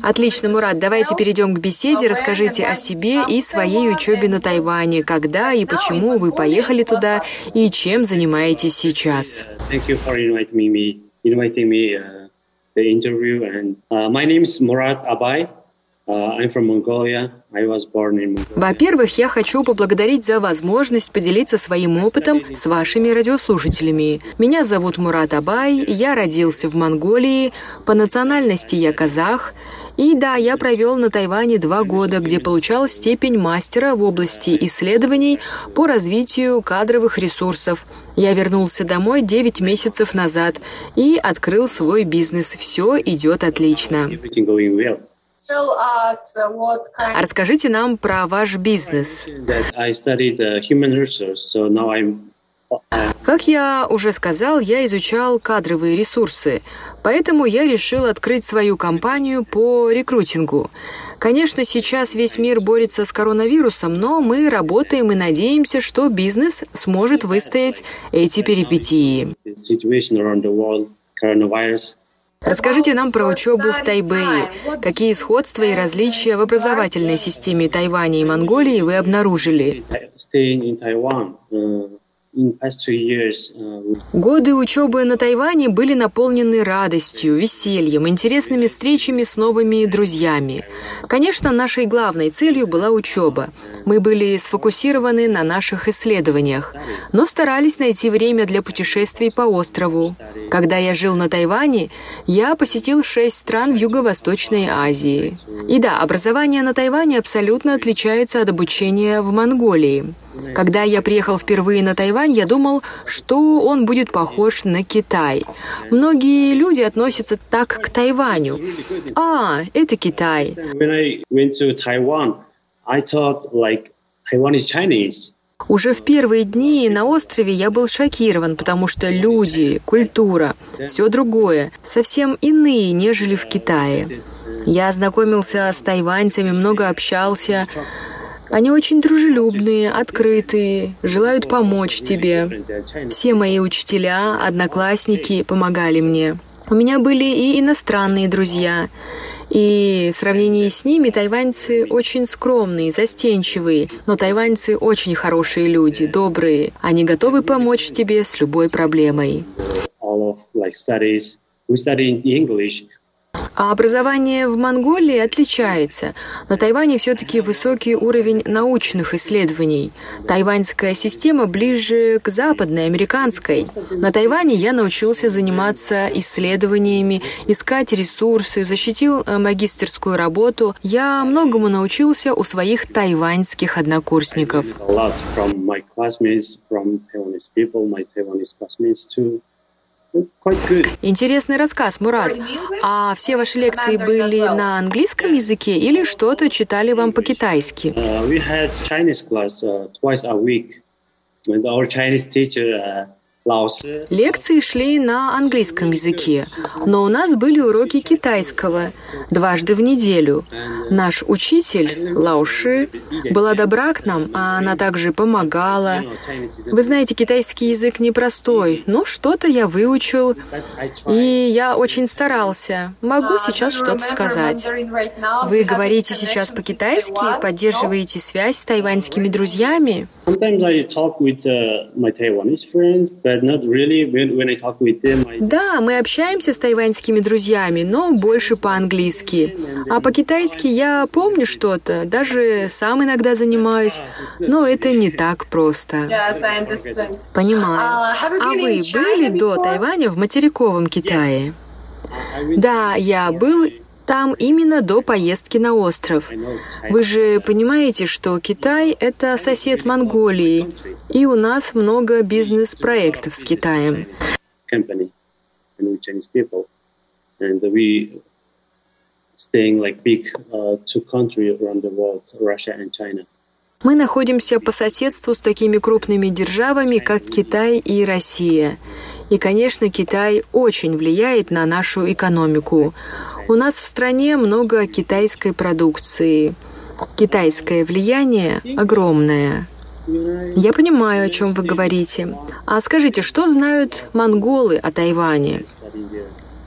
Отлично, Мурат, давайте перейдем к беседе. Расскажите о себе и своей учебе на Тайване. Когда и почему вы поехали туда и чем занимаетесь сейчас? Is Murat Abay. Uh, Во-первых, я хочу поблагодарить за возможность поделиться своим опытом с вашими радиослушателями. Меня зовут Мурат Абай, я родился в Монголии, по национальности я казах, и да, я провел на Тайване два года, где получал степень мастера в области исследований по развитию кадровых ресурсов. Я вернулся домой 9 месяцев назад и открыл свой бизнес. Все идет отлично. Расскажите нам про ваш бизнес. Как я уже сказал, я изучал кадровые ресурсы, поэтому я решил открыть свою компанию по рекрутингу. Конечно, сейчас весь мир борется с коронавирусом, но мы работаем и надеемся, что бизнес сможет выстоять эти перипетии. Расскажите нам про учебу в Тайбэе. Какие сходства и различия в образовательной системе Тайваня и Монголии вы обнаружили? Uh, Годы учебы на Тайване были наполнены радостью, весельем, интересными встречами с новыми друзьями. Конечно, нашей главной целью была учеба. Мы были сфокусированы на наших исследованиях, но старались найти время для путешествий по острову. Когда я жил на Тайване, я посетил шесть стран в Юго-Восточной Азии. И да, образование на Тайване абсолютно отличается от обучения в Монголии. Когда я приехал впервые на Тайвань, я думал, что он будет похож на Китай. Многие люди относятся так к Тайваню. А, это Китай. Уже в первые дни на острове я был шокирован, потому что люди, культура, все другое, совсем иные, нежели в Китае. Я ознакомился с тайваньцами, много общался. Они очень дружелюбные, открытые, желают помочь тебе. Все мои учителя, одноклассники помогали мне. У меня были и иностранные друзья. И в сравнении с ними тайваньцы очень скромные, застенчивые. Но тайваньцы очень хорошие люди, добрые. Они готовы помочь тебе с любой проблемой. А образование в Монголии отличается. На Тайване все-таки высокий уровень научных исследований. Тайваньская система ближе к западной, американской. На Тайване я научился заниматься исследованиями, искать ресурсы, защитил э, магистерскую работу. Я многому научился у своих тайваньских однокурсников. Интересный рассказ, Мурат. А все ваши лекции были на английском языке или что-то читали вам по-китайски? Uh, we had Chinese class uh, twice a week. And our Chinese teacher, uh, Лекции шли на английском языке, но у нас были уроки китайского дважды в неделю. Наш учитель, Лауши, была добра к нам, а она также помогала. Вы знаете, китайский язык непростой, но что-то я выучил, и я очень старался. Могу сейчас что-то сказать. Вы говорите сейчас по-китайски, поддерживаете связь с тайваньскими друзьями? Да, мы общаемся с тайваньскими друзьями, но больше по-английски. А по-китайски я помню что-то, даже сам иногда занимаюсь, но это не так просто. Понимаю. А вы были до Тайваня в материковом Китае? Да, я был там именно до поездки на остров. Вы же понимаете, что Китай — это сосед Монголии, и у нас много бизнес-проектов с Китаем. uh. Мы находимся по соседству с такими крупными державами, как Китай и Россия. И, конечно, Китай очень влияет на нашу экономику. У нас в стране много китайской продукции. Китайское влияние огромное. Я понимаю, о чем вы говорите. А скажите, что знают монголы о Тайване?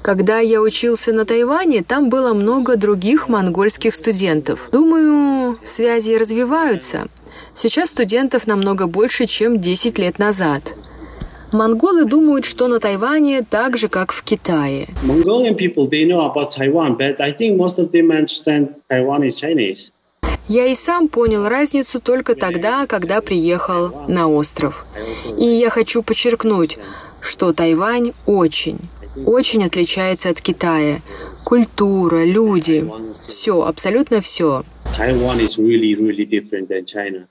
Когда я учился на Тайване, там было много других монгольских студентов. Думаю, связи развиваются. Сейчас студентов намного больше, чем 10 лет назад. Монголы думают, что на Тайване так же, как в Китае. Я и сам понял разницу только тогда, когда приехал на остров. И я хочу подчеркнуть, что Тайвань очень, очень отличается от Китая. Культура, люди, все, абсолютно все. Taiwan is really, really different than China,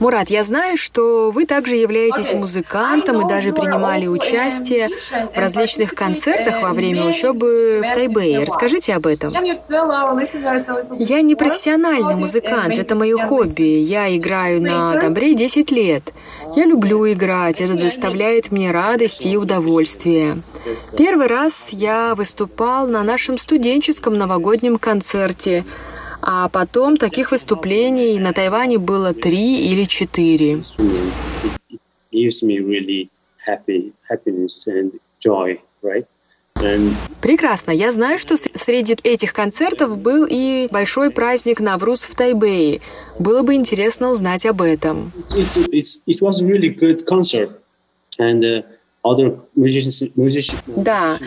Мурат, я знаю, что вы также являетесь музыкантом и даже принимали участие в различных концертах во время учебы в Тайбэе. Расскажите об этом. Я не профессиональный музыкант, это мое хобби. Я играю на домбре 10 лет. Я люблю играть, это доставляет мне радость и удовольствие. Первый раз я выступал на нашем студенческом новогоднем концерте, а потом таких выступлений на Тайване было три или четыре. Прекрасно. Я знаю, что среди этих концертов был и большой праздник Навруз в Тайбэе. Было бы интересно узнать об этом. it's, it's, it was really good concert, and uh. Да,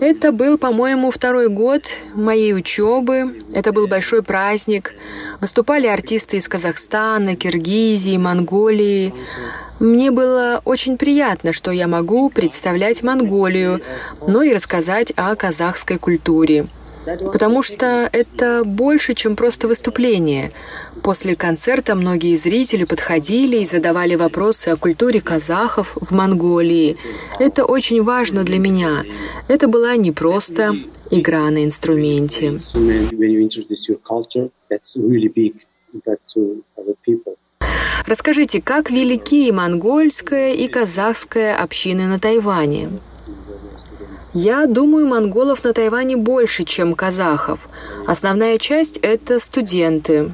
это был, по-моему, второй год моей учебы. Это был большой праздник. Выступали артисты из Казахстана, Киргизии, Монголии. Мне было очень приятно, что я могу представлять Монголию, но и рассказать о казахской культуре. Потому что это больше, чем просто выступление. После концерта многие зрители подходили и задавали вопросы о культуре казахов в Монголии. Это очень важно для меня. Это была не просто игра на инструменте. Расскажите, как велики монгольская и казахская общины на Тайване? Я думаю, монголов на Тайване больше, чем казахов. Основная часть — это студенты.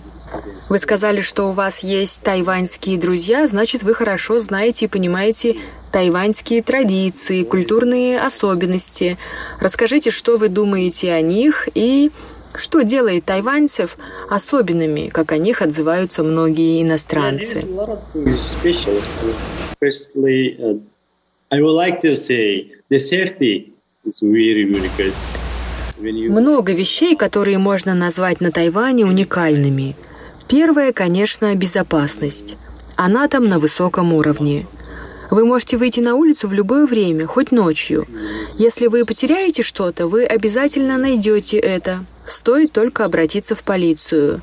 Вы сказали, что у вас есть тайваньские друзья, значит, вы хорошо знаете и понимаете тайваньские традиции, культурные особенности. Расскажите, что вы думаете о них и что делает тайваньцев особенными, как о них отзываются многие иностранцы? Много вещей, которые можно назвать на Тайване уникальными. Первое, конечно, безопасность. Она там на высоком уровне. Вы можете выйти на улицу в любое время, хоть ночью. Если вы потеряете что-то, вы обязательно найдете это. Стоит только обратиться в полицию.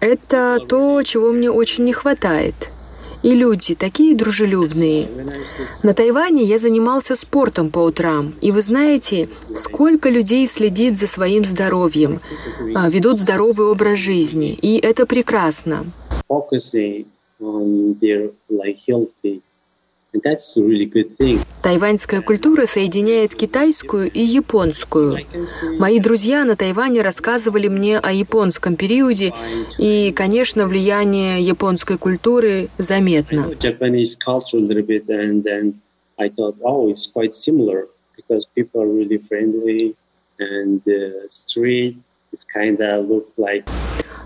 Это то, чего мне очень не хватает. И люди такие дружелюбные. На Тайване я занимался спортом по утрам. И вы знаете, сколько людей следит за своим здоровьем, а, ведут здоровый образ жизни. И это прекрасно. Тайваньская культура соединяет китайскую и японскую. Мои друзья на Тайване рассказывали мне о японском периоде, и, конечно, влияние японской культуры заметно. and uh, street,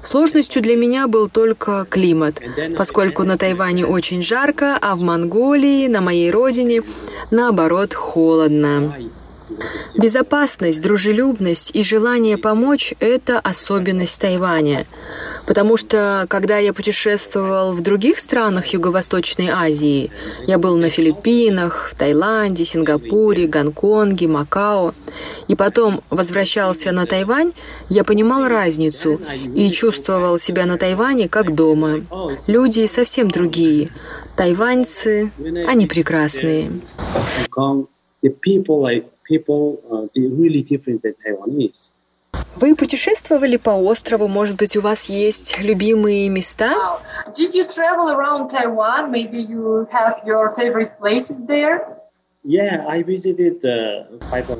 Сложностью для меня был только климат, поскольку на Тайване очень жарко, а в Монголии, на моей родине, наоборот, холодно. Безопасность, дружелюбность и желание помочь – это особенность Тайваня. Потому что, когда я путешествовал в других странах Юго-Восточной Азии, я был на Филиппинах, в Таиланде, Сингапуре, Гонконге, Макао, и потом возвращался на Тайвань, я понимал разницу и чувствовал себя на Тайване как дома. Люди совсем другие. Тайваньцы, они прекрасные. Вы путешествовали по острову? Может быть, у вас есть любимые места? Did you travel around Taiwan? Maybe you have your favorite places there? Uh,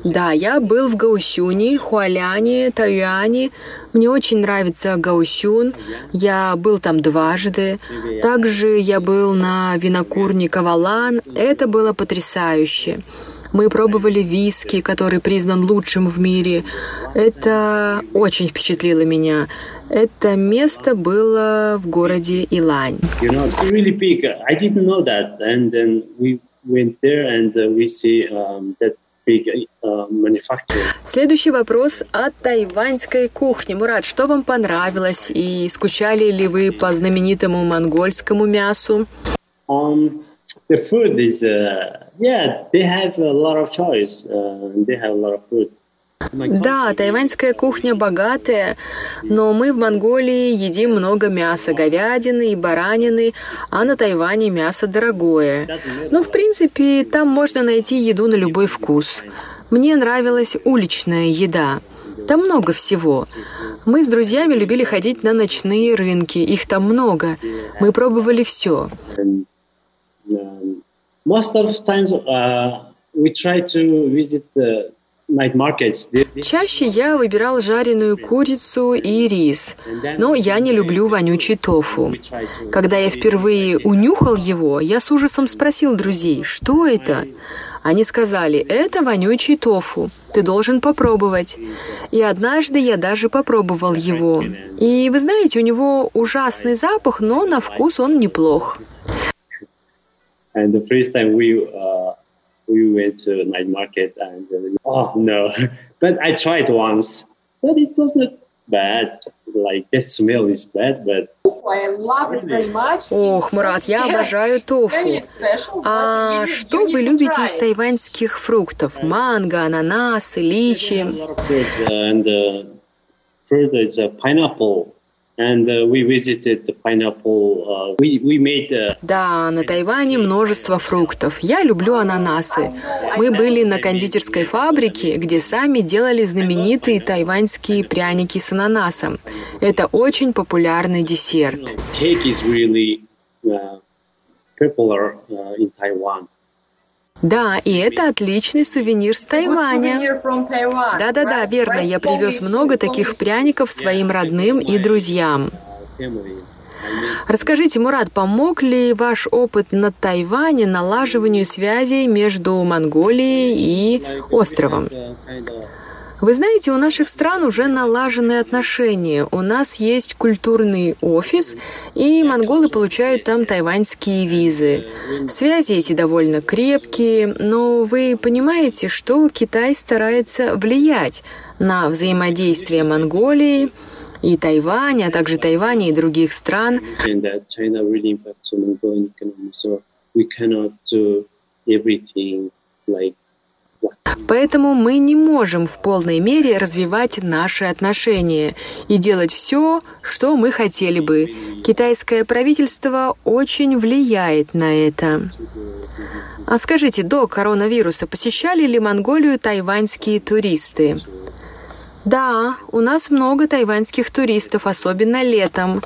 да, я был в Гаусюне, Хуаляне, Таюане. Мне очень нравится Гаусюн. Я был там дважды. Также я был на винокурне Кавалан. Это было потрясающе. Мы пробовали виски, который признан лучшим в мире. Это очень впечатлило меня. Это место было в городе Илань. Следующий вопрос о тайваньской кухне. Мурат, что вам понравилось и скучали ли вы по знаменитому монгольскому мясу? Um, the food is, uh, yeah, they have a lot of choice. Uh, they have a lot of food. Да, тайваньская кухня богатая, но мы в Монголии едим много мяса, говядины и баранины, а на Тайване мясо дорогое. Но, в принципе, там можно найти еду на любой вкус. Мне нравилась уличная еда. Там много всего. Мы с друзьями любили ходить на ночные рынки, их там много. Мы пробовали все. Um, most of times uh, we try to visit the Чаще я выбирал жареную курицу и рис, но я не люблю вонючий тофу. Когда я впервые унюхал его, я с ужасом спросил друзей, что это? Они сказали, это вонючий тофу, ты должен попробовать. И однажды я даже попробовал его. И вы знаете, у него ужасный запах, но на вкус он неплох. And the first time we uh, we went to night market and uh, oh no, but I tried once, but it was not bad. Like that smell is bad, but Ох, Мурат, я обожаю тофу. А что вы любите из тайваньских фруктов? Манго, ананасы, личи? And uh, further, it's a pineapple And we visited the pineapple. We, we made Да, на Тайване множество фруктов. Я люблю ананасы. Мы были на кондитерской фабрике, где сами делали знаменитые тайваньские пряники с ананасом. Это очень популярный десерт. cake is really uh, popular uh, in Taiwan. Да, и это отличный сувенир с Тайваня. Да-да-да, верно. Я привез много таких пряников своим родным и друзьям. Расскажите, Мурат, помог ли ваш опыт на Тайване налаживанию связей между Монголией и островом? Вы знаете, у наших стран уже налажены отношения. У нас есть культурный офис, и монголы получают там тайваньские визы. Связи эти довольно крепкие, но вы понимаете, что Китай старается влиять на взаимодействие Монголии и Тайваня, а также Тайваня и других стран. everything like Поэтому мы не можем в полной мере развивать наши отношения и делать все, что мы хотели бы. Китайское правительство очень влияет на это. А скажите, до коронавируса посещали ли Монголию тайваньские туристы? Да, у нас много тайваньских туристов, особенно летом.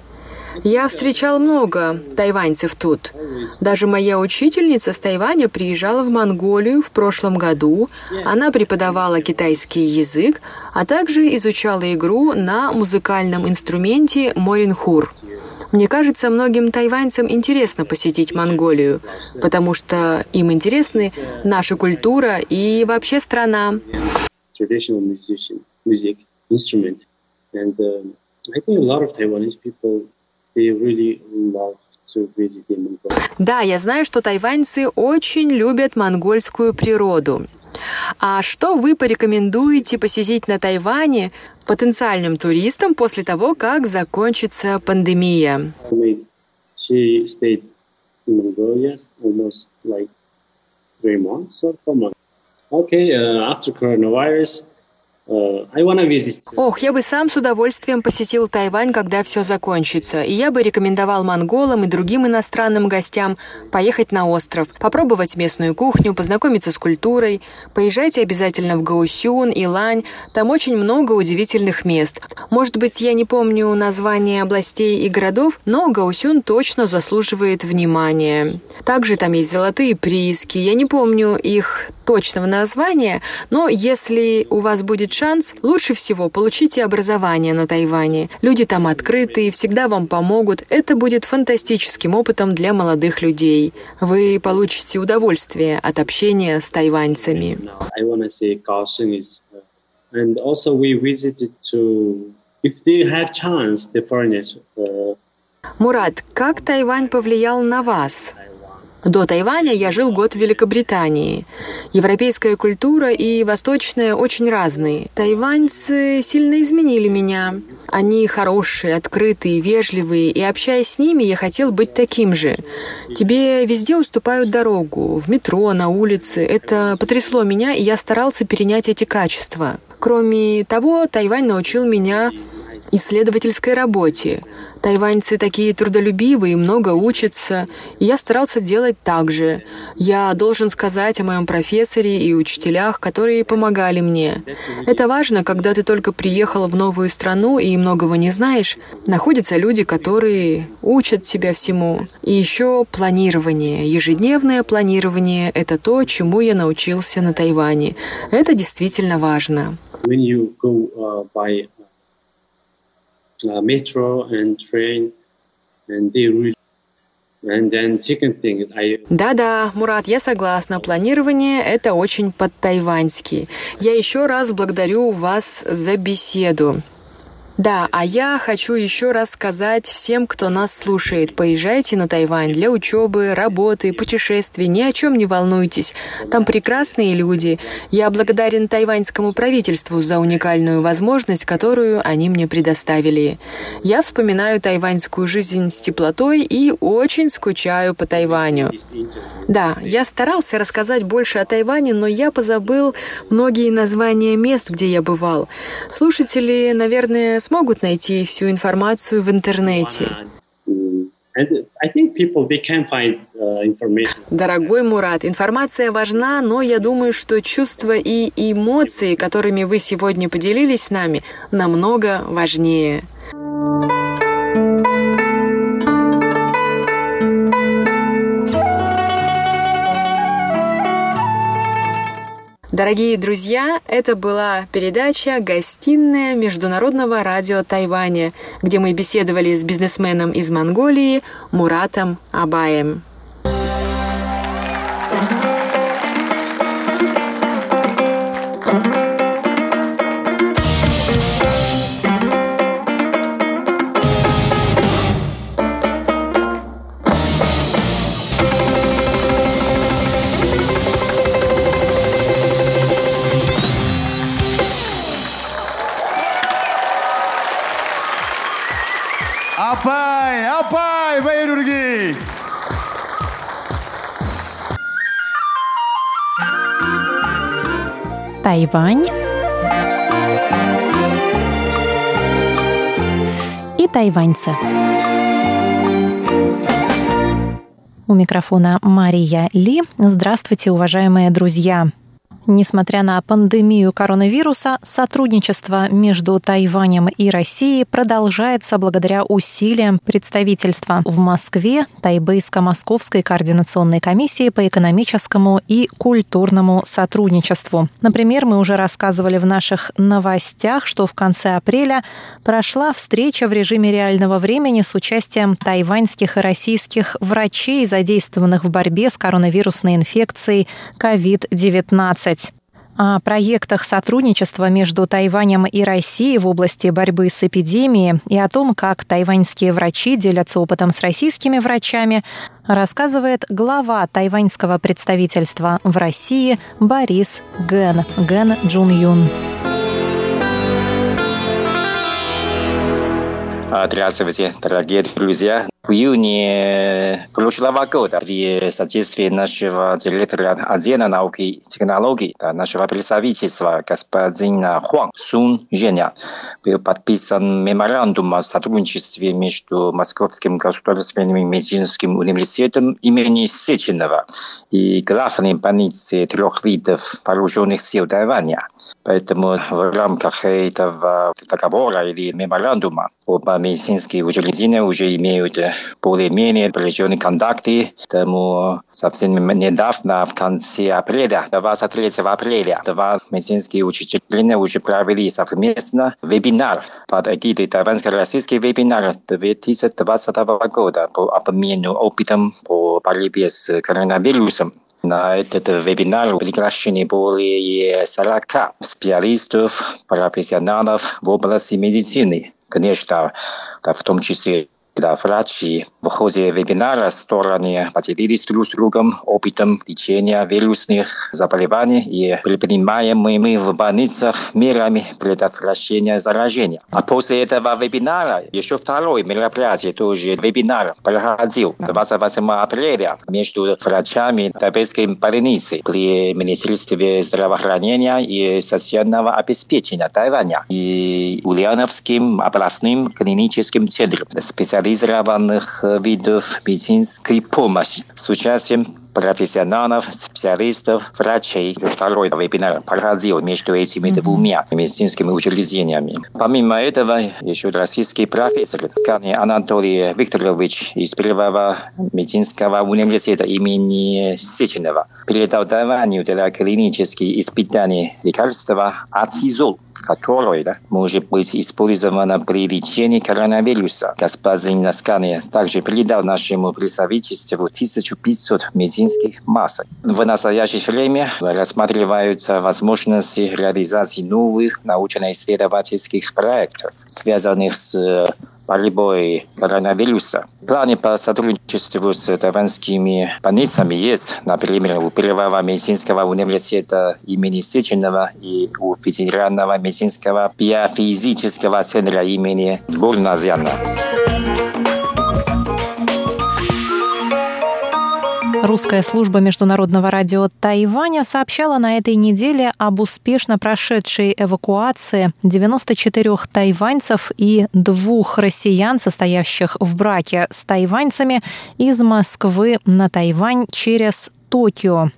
Я встречал много тайваньцев тут. Даже моя учительница с Тайваня приезжала в Монголию в прошлом году. Она преподавала китайский язык, а также изучала игру на музыкальном инструменте моринхур. Мне кажется, многим тайваньцам интересно посетить Монголию, потому что им интересны наша культура и вообще страна. And um, I think a lot of Taiwanese people, they really love. Да, я знаю, что тайваньцы очень любят монгольскую природу. А что вы порекомендуете посетить на Тайване потенциальным туристам после того, как закончится пандемия? Okay, uh, after coronavirus, Ох, я бы сам с удовольствием посетил Тайвань, когда все закончится. И я бы рекомендовал монголам и другим иностранным гостям поехать на остров, попробовать местную кухню, познакомиться с культурой. Поезжайте обязательно в Гаусюн, Илань. Там очень много удивительных мест. Может быть, я не помню названия областей и городов, но Гаусюн точно заслуживает внимания. Также там есть золотые прииски. Я не помню их точного названия, но если у вас будет шанс, лучше всего получите образование на Тайване. Люди там открытые, всегда вам помогут. Это будет фантастическим опытом для молодых людей. Вы получите удовольствие от общения с тайваньцами. Uh, and also we visited to, if they have chance, the foreigners, uh, Мурат, как Тайвань повлиял на вас? До Тайваня я жил год в Великобритании. Европейская культура и восточная очень разные. Тайваньцы сильно изменили меня. Они хорошие, открытые, вежливые, и общаясь с ними, я хотел быть таким же. Тебе везде уступают дорогу, в метро, на улице. Это потрясло меня, и я старался перенять эти качества. Кроме того, Тайвань научил меня исследовательской работе. Тайваньцы такие трудолюбивые, много учатся, и я старался делать так же. Я должен сказать о моем профессоре и учителях, которые помогали мне. Это важно, когда ты только приехал в новую страну и многого не знаешь. Находятся люди, которые учат тебя всему. И еще планирование. Ежедневное планирование — это то, чему я научился на Тайване. Это действительно важно. when you go uh, by uh, metro and train, and they really. And then second thing, I Да-да, Мурат, я согласна. Планирование — это очень по-тайваньски. Я еще раз благодарю вас за беседу. Да, а я хочу еще раз сказать всем, кто нас слушает, поезжайте на Тайвань для учебы, работы, путешествий, ни о чем не волнуйтесь. Там прекрасные люди. Я благодарен тайваньскому правительству за уникальную возможность, которую они мне предоставили. Я вспоминаю тайваньскую жизнь с теплотой и очень скучаю по Тайваню. Да, я старался рассказать больше о Тайване, но я позабыл многие названия мест, где я бывал. Слушатели, наверное, смогут найти всю информацию в интернете. Дорогой Мурат, информация важна, но я думаю, что чувства и эмоции, которыми вы сегодня поделились с нами, намного важнее. Дорогие друзья, это была передача «Гостиная Международного радио Тайваня», где мы беседовали с бизнесменом из Монголии Муратом Абаем. Тайвань и тайваньцы. У микрофона Мария Ли. Здравствуйте, уважаемые друзья! Несмотря на пандемию коронавируса, сотрудничество между Тайванем и Россией продолжается благодаря усилиям представительства в Москве Тайбейско-Московской координационной комиссии по экономическому и культурному сотрудничеству. Например, мы уже рассказывали в наших новостях, что в конце апреля прошла встреча в режиме реального времени с участием тайваньских и российских врачей, задействованных в борьбе с коронавирусной инфекцией COVID-19 о проектах сотрудничества между Тайванем и Россией в области борьбы с эпидемией и о том, как тайваньские врачи делятся опытом с российскими врачами, рассказывает глава тайваньского представительства в России Борис Ген, Ген Джун Юн. Здравствуйте, дорогие друзья. В июне года при содействии нашего директора отдела науки и технологий, нашего представительства господина Хуан Сун Женя, был подписан меморандум о сотрудничестве между Московским государственным медицинским университетом имени Сеченова и главной больницей трех видов вооруженных сил Тайваня. Поэтому в рамках этого договора или меморандума оба медицинские учреждения уже имеют более-менее определенные контакты. Тому совсем недавно, в конце апреля, 23 апреля, два медицинские учреждения уже провели совместно вебинар под эгидой тайваньско-российский вебинар 2020 года по обмену опытом по борьбе с коронавирусом. На этот вебинар приглашены более 40 специалистов, профессионалов в области медицины. Конечно, в том числе когда врачи в ходе вебинара стороны поделились друг с другом опытом лечения вирусных заболеваний. И предпринимаемыми в больницах мерами предотвращения заражения. А после этого вебинара еще второй мероприятие, тоже вебинар, проходил 28 апреля между врачами Тайбэйской больницы при Министерстве здравоохранения и социального обеспечения Тайваня и Ульяновским областным клиническим центром. Специалистов специализированных видов медицинской помощи с участием профессионалов, специалистов, врачей. Второй вебинар проходил между этими двумя медицинскими учреждениями. Помимо этого, еще российский профессор Ткани Анатолий Викторович из Первого медицинского университета имени Сеченова передал Тайваню для клинических испытаний лекарства ацизол которое да, может быть использовано при лечении коронавируса. Господин Наскани также передал нашему представительству 1500 медицинских масок. В настоящее время рассматриваются возможности реализации новых научно-исследовательских проектов, связанных с борьбой коронавируса. Планы по сотрудничеству с тайваньскими больницами есть, например, у Первого медицинского университета имени Сеченова и у Федерального медицинского биофизического центра имени Русская служба международного радио Тайваня сообщала на этой неделе об успешно прошедшей эвакуации 94 тайваньцев и двух россиян, состоящих в браке с тайваньцами, из Москвы на Тайвань через Токио.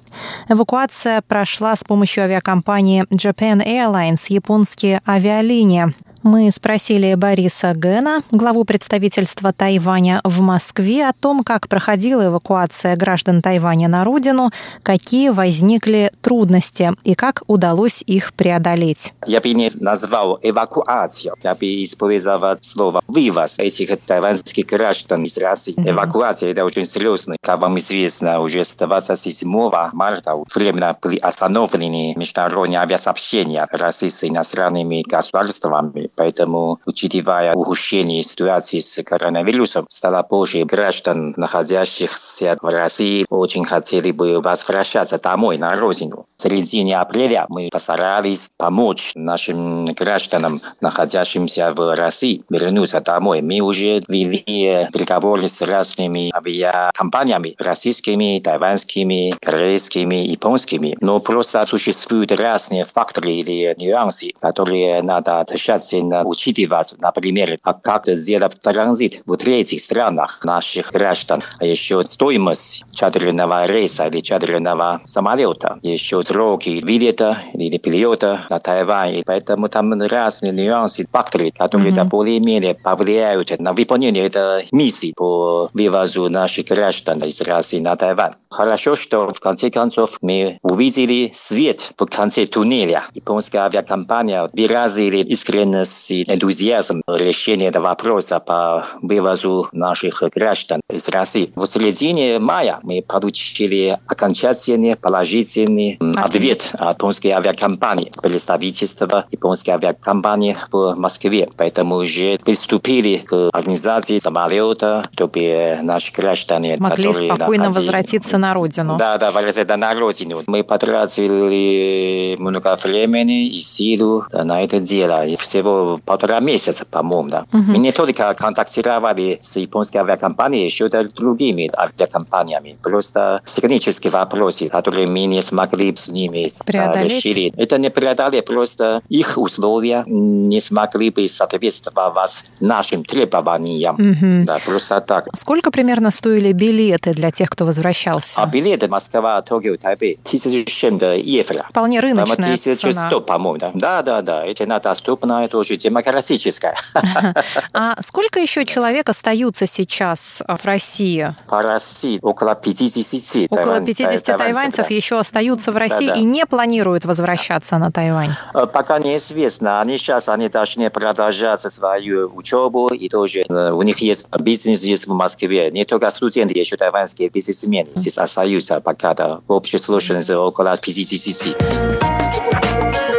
Эвакуация прошла с помощью авиакомпании Japan Airlines, японские авиалинии. Мы спросили Бориса Гена, главу представительства Тайваня в Москве, о том, как проходила эвакуация граждан Тайваня на родину, какие возникли трудности и как удалось их преодолеть. Я бы не назвал эвакуацию, я бы использовал слово «вывоз» этих тайваньских граждан из России. Mm-hmm. Эвакуация – это очень серьезно. Как вам известно, уже с 27 марта временно были остановлены международные авиасообщения России с иностранными государствами Поэтому, учитывая ухудшение ситуации с коронавирусом, стало больше граждан, находящихся в России, очень хотели бы возвращаться домой, на родину. В середине апреля мы постарались помочь нашим гражданам, находящимся в России, вернуться домой. Мы уже вели переговоры с разными авиакомпаниями, российскими, тайваньскими, корейскими, японскими. Но просто существуют разные факторы или нюансы, которые надо тщательно обязательно учитывать, например, как сделать транзит в третьих странах наших граждан, а еще стоимость чартерного рейса или чартерного самолета, еще сроки билета или перелета на Тайвань. И поэтому там разные нюансы, факторы, которые mm-hmm. более-менее повлияют на выполнение этой миссии по вывозу наших граждан из России на Тайвань. Хорошо, что в конце концов мы увидели свет в конце туннеля. Японская авиакомпания выразили искренность и энтузиазм решения этого вопроса по вывозу наших граждан из России. В середине мая мы получили окончательный положительный ответ от японской авиакомпании, представительства японской авиакомпании в Москве. Поэтому уже приступили к организации самолета, чтобы наши граждане могли спокойно находили... возвратиться на родину. Да, да, возвратиться на родину. Мы потратили много времени и силу на это дело. И всего полтора месяца, по-моему, да. Угу. Мы не только контактировали с японской авиакомпанией, еще и другими авиакомпаниями. Просто технические вопросы, которые мы не смогли с ними решить. Это не преодолеть, просто их условия не смогли бы соответствовать нашим требованиям. Угу. Да, просто так. Сколько примерно стоили билеты для тех, кто возвращался? А билеты Москва, Токио, Тайбэй, 1700 евро. Вполне рыночная 1100, цена. по-моему, да. Да, да, да. Это доступно, это уже демократическая. А сколько еще человек остаются сейчас в России? По России около 50. Около 50 тайваньцев да. еще остаются в России да, да. и не планируют возвращаться на Тайвань? Э, пока неизвестно. Они сейчас они должны продолжать свою учебу, и тоже э, у них есть бизнес есть в Москве. Не только студенты, еще тайваньские бизнесмены здесь остаются пока да, в общей сложности около 50.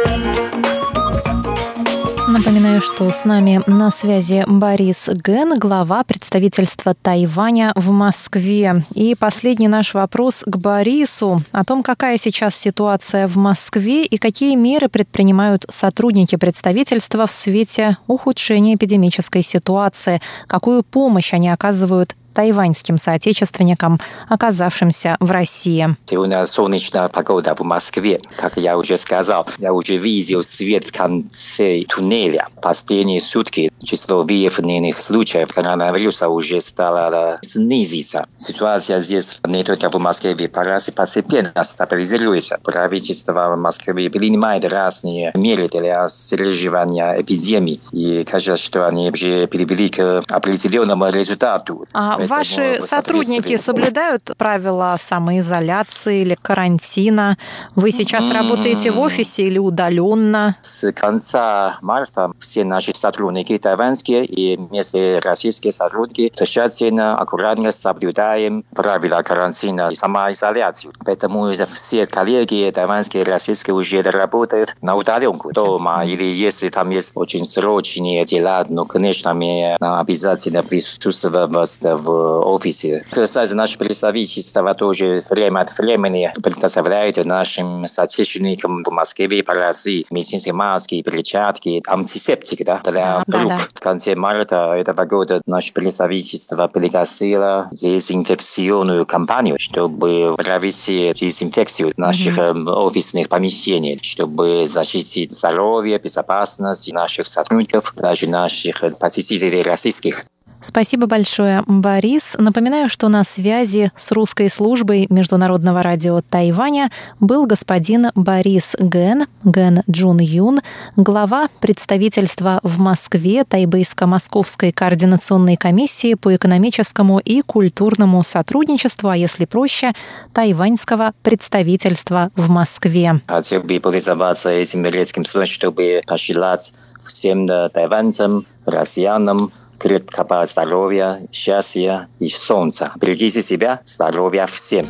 Напоминаю, что с нами на связи Борис Ген, глава представительства Тайваня в Москве. И последний наш вопрос к Борису о том, какая сейчас ситуация в Москве и какие меры предпринимают сотрудники представительства в свете ухудшения эпидемической ситуации, какую помощь они оказывают тайваньским соотечественникам, оказавшимся в России. Сегодня солнечная погода в Москве. Как я уже сказал, я уже видел свет в конце туннеля. Последние сутки число выявленных случаев коронавируса уже стало снизиться. Ситуация здесь не только в Москве, в постепенно стабилизируется. Правительство Москвы принимает разные меры для сдерживания эпидемии. И кажется, что они уже привели к определенному результату. А Ваши сотрудники соблюдают правила самоизоляции или карантина? Вы сейчас работаете в офисе или удаленно? С конца марта все наши сотрудники тайваньские и местные российские сотрудники тщательно, аккуратно соблюдаем правила карантина и самоизоляцию. Поэтому все коллеги тайваньские и российские уже работают на удаленку дома. Или если там есть очень срочные дела, ну, конечно, мы обязательно присутствовать в офисе. Кстати, наше представительство тоже время от времени предоставляет нашим соотечественникам в Москве, по России, медицинские маски, перчатки, антисептик да, для да, рук. да. В конце марта этого года наше представительство пригласило дезинфекционную кампанию, чтобы провести дезинфекцию наших mm-hmm. офисных помещений, чтобы защитить здоровье, безопасность наших сотрудников, даже наших посетителей российских. Спасибо большое, Борис. Напоминаю, что на связи с русской службой Международного радио Тайваня был господин Борис Ген, Ген Джун Юн, глава представительства в Москве Тайбейско-Московской координационной комиссии по экономическому и культурному сотрудничеству, а если проще, тайваньского представительства в Москве. Хотел бы пользоваться этим редким случаем, чтобы пожелать всем тайваньцам, россиянам, крепкого здоровья, счастья и солнца. Берегите себя, здоровья всем.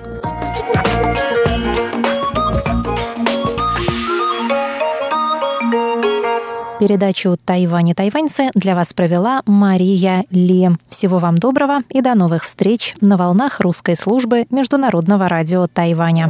Передачу «Тайвань и тайваньцы» для вас провела Мария Ли. Всего вам доброго и до новых встреч на волнах русской службы Международного радио Тайваня.